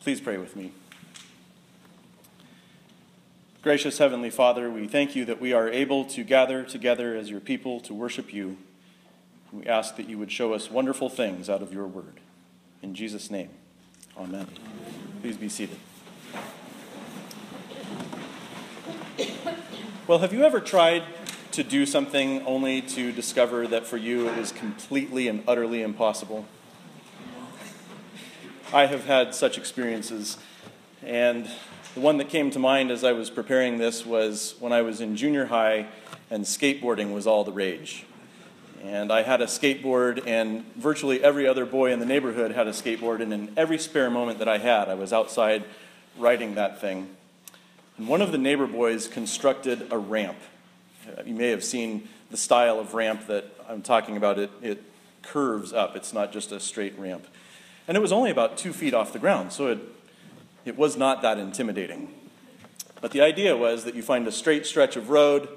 Please pray with me. Gracious Heavenly Father, we thank you that we are able to gather together as your people to worship you. We ask that you would show us wonderful things out of your word. In Jesus' name, amen. Please be seated. Well, have you ever tried to do something only to discover that for you it was completely and utterly impossible? I have had such experiences, and the one that came to mind as I was preparing this was when I was in junior high and skateboarding was all the rage. And I had a skateboard, and virtually every other boy in the neighborhood had a skateboard, and in every spare moment that I had, I was outside riding that thing. And one of the neighbor boys constructed a ramp. Uh, you may have seen the style of ramp that I'm talking about. It, it curves up, it's not just a straight ramp. And it was only about two feet off the ground, so it, it was not that intimidating. But the idea was that you find a straight stretch of road,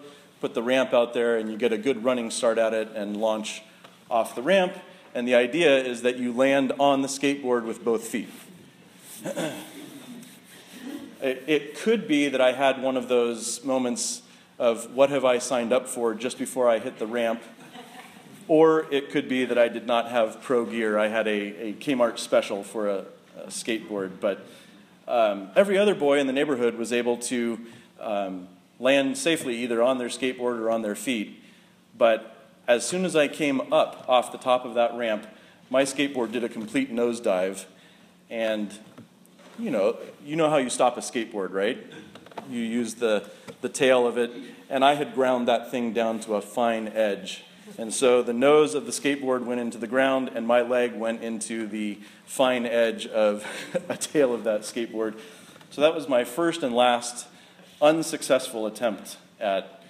put the ramp out there, and you get a good running start at it and launch off the ramp. And the idea is that you land on the skateboard with both feet. it, it could be that I had one of those moments of what have I signed up for just before I hit the ramp or it could be that I did not have pro gear. I had a, a Kmart special for a, a skateboard. But um, every other boy in the neighborhood was able to um, land safely either on their skateboard or on their feet. But as soon as I came up off the top of that ramp, my skateboard did a complete nosedive. And you know, you know how you stop a skateboard, right? You use the, the tail of it. And I had ground that thing down to a fine edge and so the nose of the skateboard went into the ground, and my leg went into the fine edge of a tail of that skateboard. So that was my first and last unsuccessful attempt at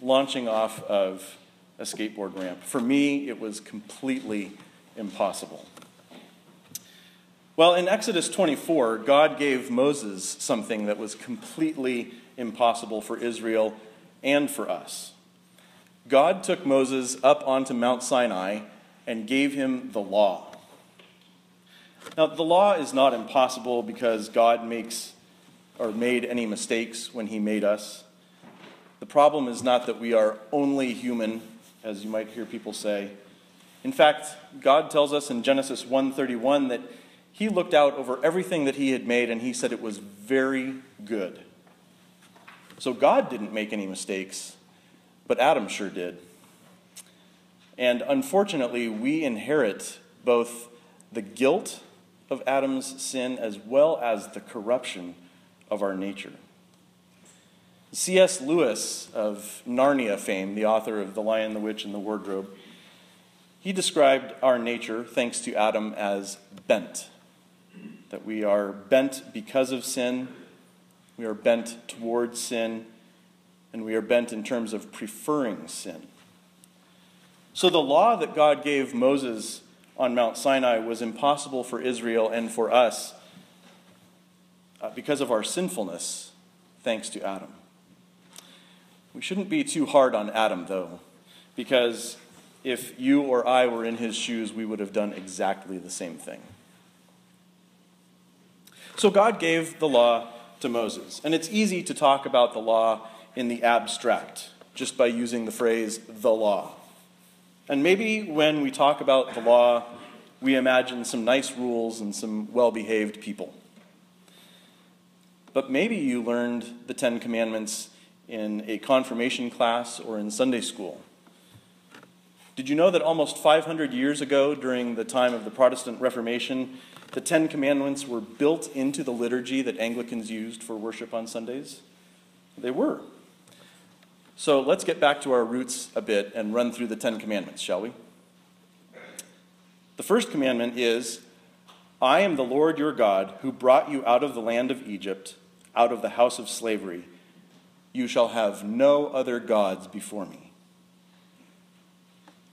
launching off of a skateboard ramp. For me, it was completely impossible. Well, in Exodus 24, God gave Moses something that was completely impossible for Israel and for us. God took Moses up onto Mount Sinai and gave him the law. Now, the law is not impossible because God makes or made any mistakes when he made us. The problem is not that we are only human, as you might hear people say. In fact, God tells us in Genesis 1:31 that he looked out over everything that he had made and he said it was very good. So God didn't make any mistakes but Adam sure did. And unfortunately, we inherit both the guilt of Adam's sin as well as the corruption of our nature. C.S. Lewis of Narnia fame, the author of The Lion, the Witch, and the Wardrobe, he described our nature, thanks to Adam, as bent. That we are bent because of sin, we are bent towards sin, and we are bent in terms of preferring sin. So the law that God gave Moses on Mount Sinai was impossible for Israel and for us uh, because of our sinfulness, thanks to Adam. We shouldn't be too hard on Adam, though, because if you or I were in his shoes, we would have done exactly the same thing. So God gave the law to Moses. And it's easy to talk about the law in the abstract just by using the phrase the law. And maybe when we talk about the law, we imagine some nice rules and some well behaved people. But maybe you learned the Ten Commandments in a confirmation class or in Sunday school. Did you know that almost 500 years ago, during the time of the Protestant Reformation, the Ten Commandments were built into the liturgy that Anglicans used for worship on Sundays? They were. So let's get back to our roots a bit and run through the Ten Commandments, shall we? The first commandment is I am the Lord your God who brought you out of the land of Egypt, out of the house of slavery. You shall have no other gods before me.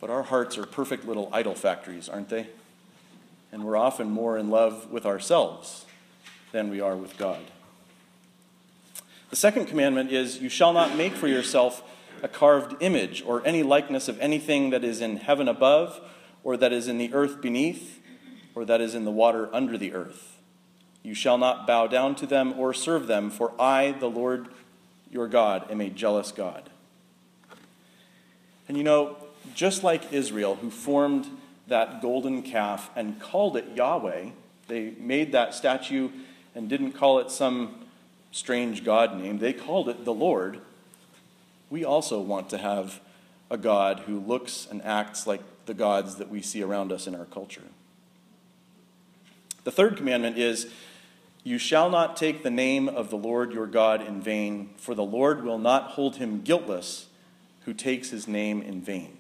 But our hearts are perfect little idol factories, aren't they? And we're often more in love with ourselves than we are with God. The second commandment is You shall not make for yourself a carved image or any likeness of anything that is in heaven above, or that is in the earth beneath, or that is in the water under the earth, You shall not bow down to them or serve them, for I, the Lord your God, am a jealous God. And you know, just like Israel, who formed that golden calf and called it Yahweh, they made that statue and didn't call it some strange God name, they called it the Lord. We also want to have a God who looks and acts like the gods that we see around us in our culture. The third commandment is You shall not take the name of the Lord your God in vain, for the Lord will not hold him guiltless who takes his name in vain.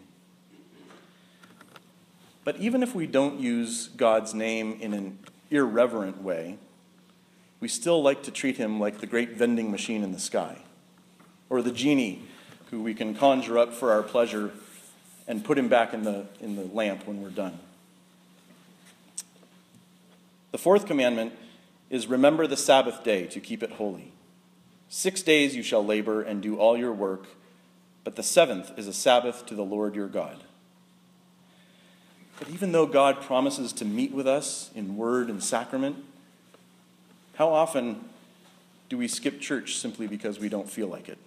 But even if we don't use God's name in an irreverent way, we still like to treat him like the great vending machine in the sky, or the genie who we can conjure up for our pleasure and put him back in the, in the lamp when we're done. The fourth commandment is remember the Sabbath day to keep it holy. Six days you shall labor and do all your work, but the seventh is a Sabbath to the Lord your God. But even though God promises to meet with us in word and sacrament, how often do we skip church simply because we don't feel like it?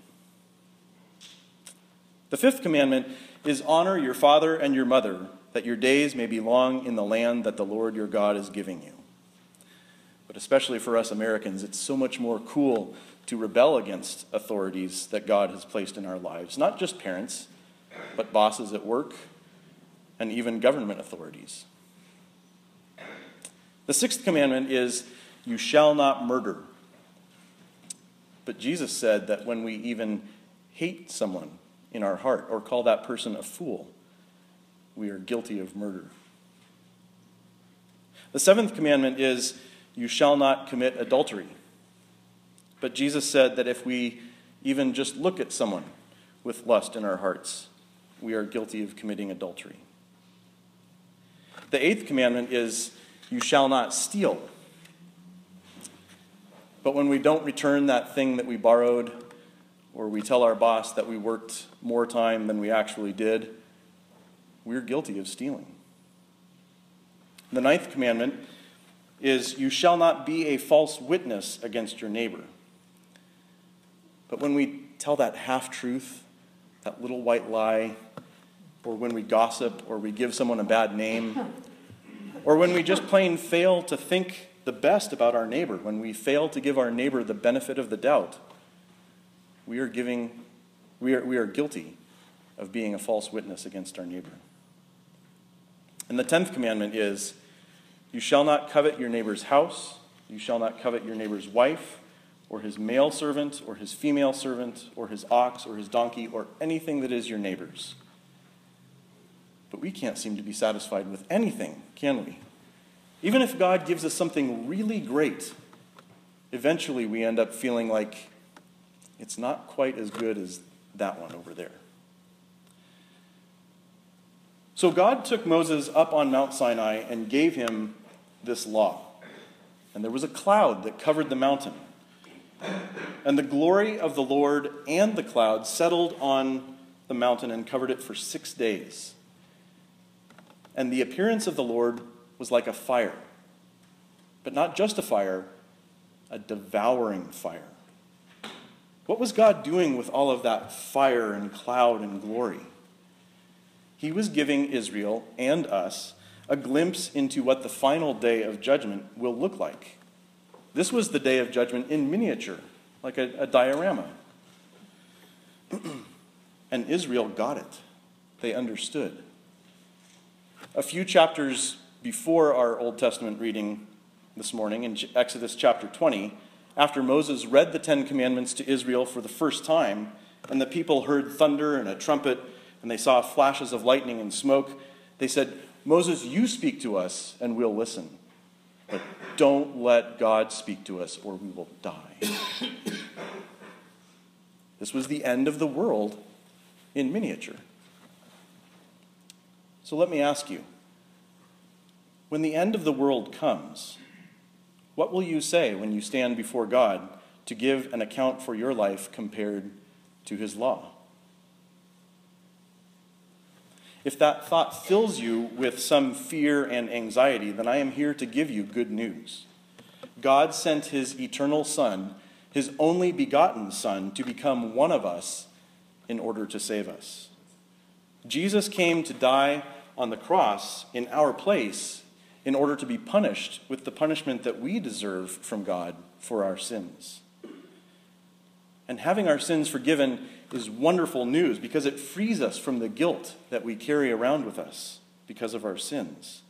The fifth commandment is honor your father and your mother, that your days may be long in the land that the Lord your God is giving you. But especially for us Americans, it's so much more cool to rebel against authorities that God has placed in our lives. Not just parents, but bosses at work and even government authorities. The sixth commandment is, You shall not murder. But Jesus said that when we even hate someone, in our heart or call that person a fool, we are guilty of murder. The seventh commandment is, You shall not commit adultery. But Jesus said that if we even just look at someone with lust in our hearts, we are guilty of committing adultery. The eighth commandment is, You shall not steal. But when we don't return that thing that we borrowed, or we tell our boss that we worked more time than we actually did, we're guilty of stealing. The ninth commandment is you shall not be a false witness against your neighbor. But when we tell that half truth, that little white lie, or when we gossip, or we give someone a bad name, or when we just plain fail to think the best about our neighbor, when we fail to give our neighbor the benefit of the doubt, we are giving, we are, we are guilty of being a false witness against our neighbor. And the tenth commandment is you shall not covet your neighbor's house, you shall not covet your neighbor's wife, or his male servant, or his female servant, or his ox, or his donkey, or anything that is your neighbor's. But we can't seem to be satisfied with anything, can we? Even if God gives us something really great, eventually we end up feeling like it's not quite as good as that one over there. So God took Moses up on Mount Sinai and gave him this law. And there was a cloud that covered the mountain. And the glory of the Lord and the cloud settled on the mountain and covered it for six days. And the appearance of the Lord was like a fire, but not just a fire, a devouring fire. What was God doing with all of that fire and cloud and glory? He was giving Israel and us a glimpse into what the final day of judgment will look like. This was the day of judgment in miniature, like a, a diorama. and Israel got it, they understood. A few chapters before our Old Testament reading this morning, in Exodus chapter 20, after Moses read the Ten Commandments to Israel for the first time, and the people heard thunder and a trumpet, and they saw flashes of lightning and smoke, they said, Moses, you speak to us, and we'll listen. But don't let God speak to us, or we will die. this was the end of the world in miniature. So let me ask you when the end of the world comes, what will you say when you stand before God to give an account for your life compared to his law? If that thought fills you with some fear and anxiety, then I am here to give you good news. God sent his eternal Son, his only begotten Son, to become one of us in order to save us. Jesus came to die on the cross in our place in order to be punished with the punishment that we deserve from God for our sins. And having our sins forgiven is wonderful news because it frees us from the guilt that we carry around with us because of our sins.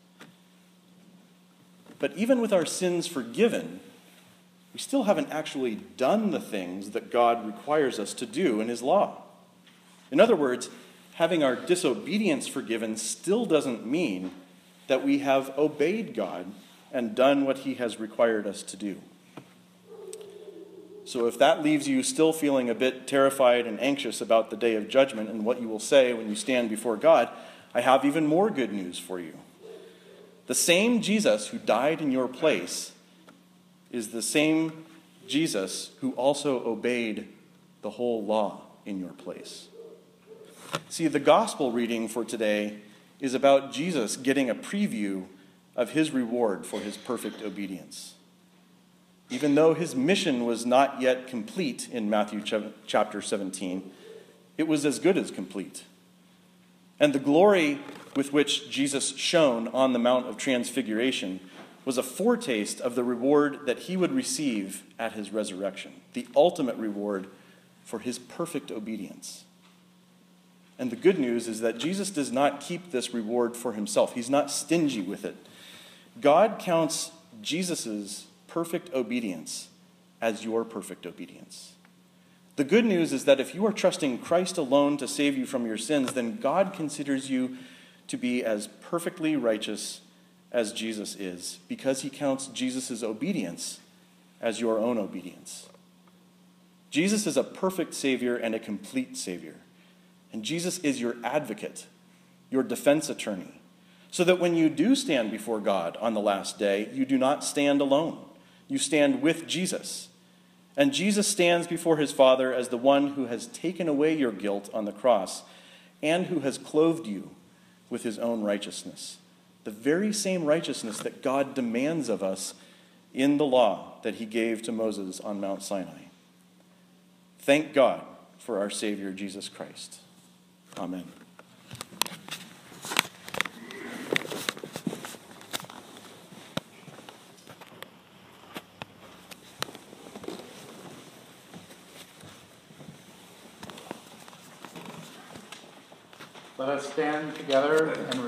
But even with our sins forgiven, we still haven't actually done the things that God requires us to do in His law. In other words, having our disobedience forgiven still doesn't mean that we have obeyed God and done what He has required us to do. So, if that leaves you still feeling a bit terrified and anxious about the day of judgment and what you will say when you stand before God, I have even more good news for you. The same Jesus who died in your place is the same Jesus who also obeyed the whole law in your place. See, the gospel reading for today is about Jesus getting a preview of his reward for his perfect obedience. Even though his mission was not yet complete in Matthew chapter 17, it was as good as complete. And the glory with which Jesus shone on the Mount of Transfiguration was a foretaste of the reward that he would receive at his resurrection, the ultimate reward for his perfect obedience. And the good news is that Jesus does not keep this reward for himself, he's not stingy with it. God counts Jesus' perfect obedience as your perfect obedience. The good news is that if you are trusting Christ alone to save you from your sins, then God considers you to be as perfectly righteous as Jesus is, because he counts Jesus' obedience as your own obedience. Jesus is a perfect Savior and a complete Savior. And Jesus is your advocate, your defense attorney, so that when you do stand before God on the last day, you do not stand alone. You stand with Jesus. And Jesus stands before his Father as the one who has taken away your guilt on the cross and who has clothed you with his own righteousness. The very same righteousness that God demands of us in the law that he gave to Moses on Mount Sinai. Thank God for our Savior, Jesus Christ. Amen. Let us stand together and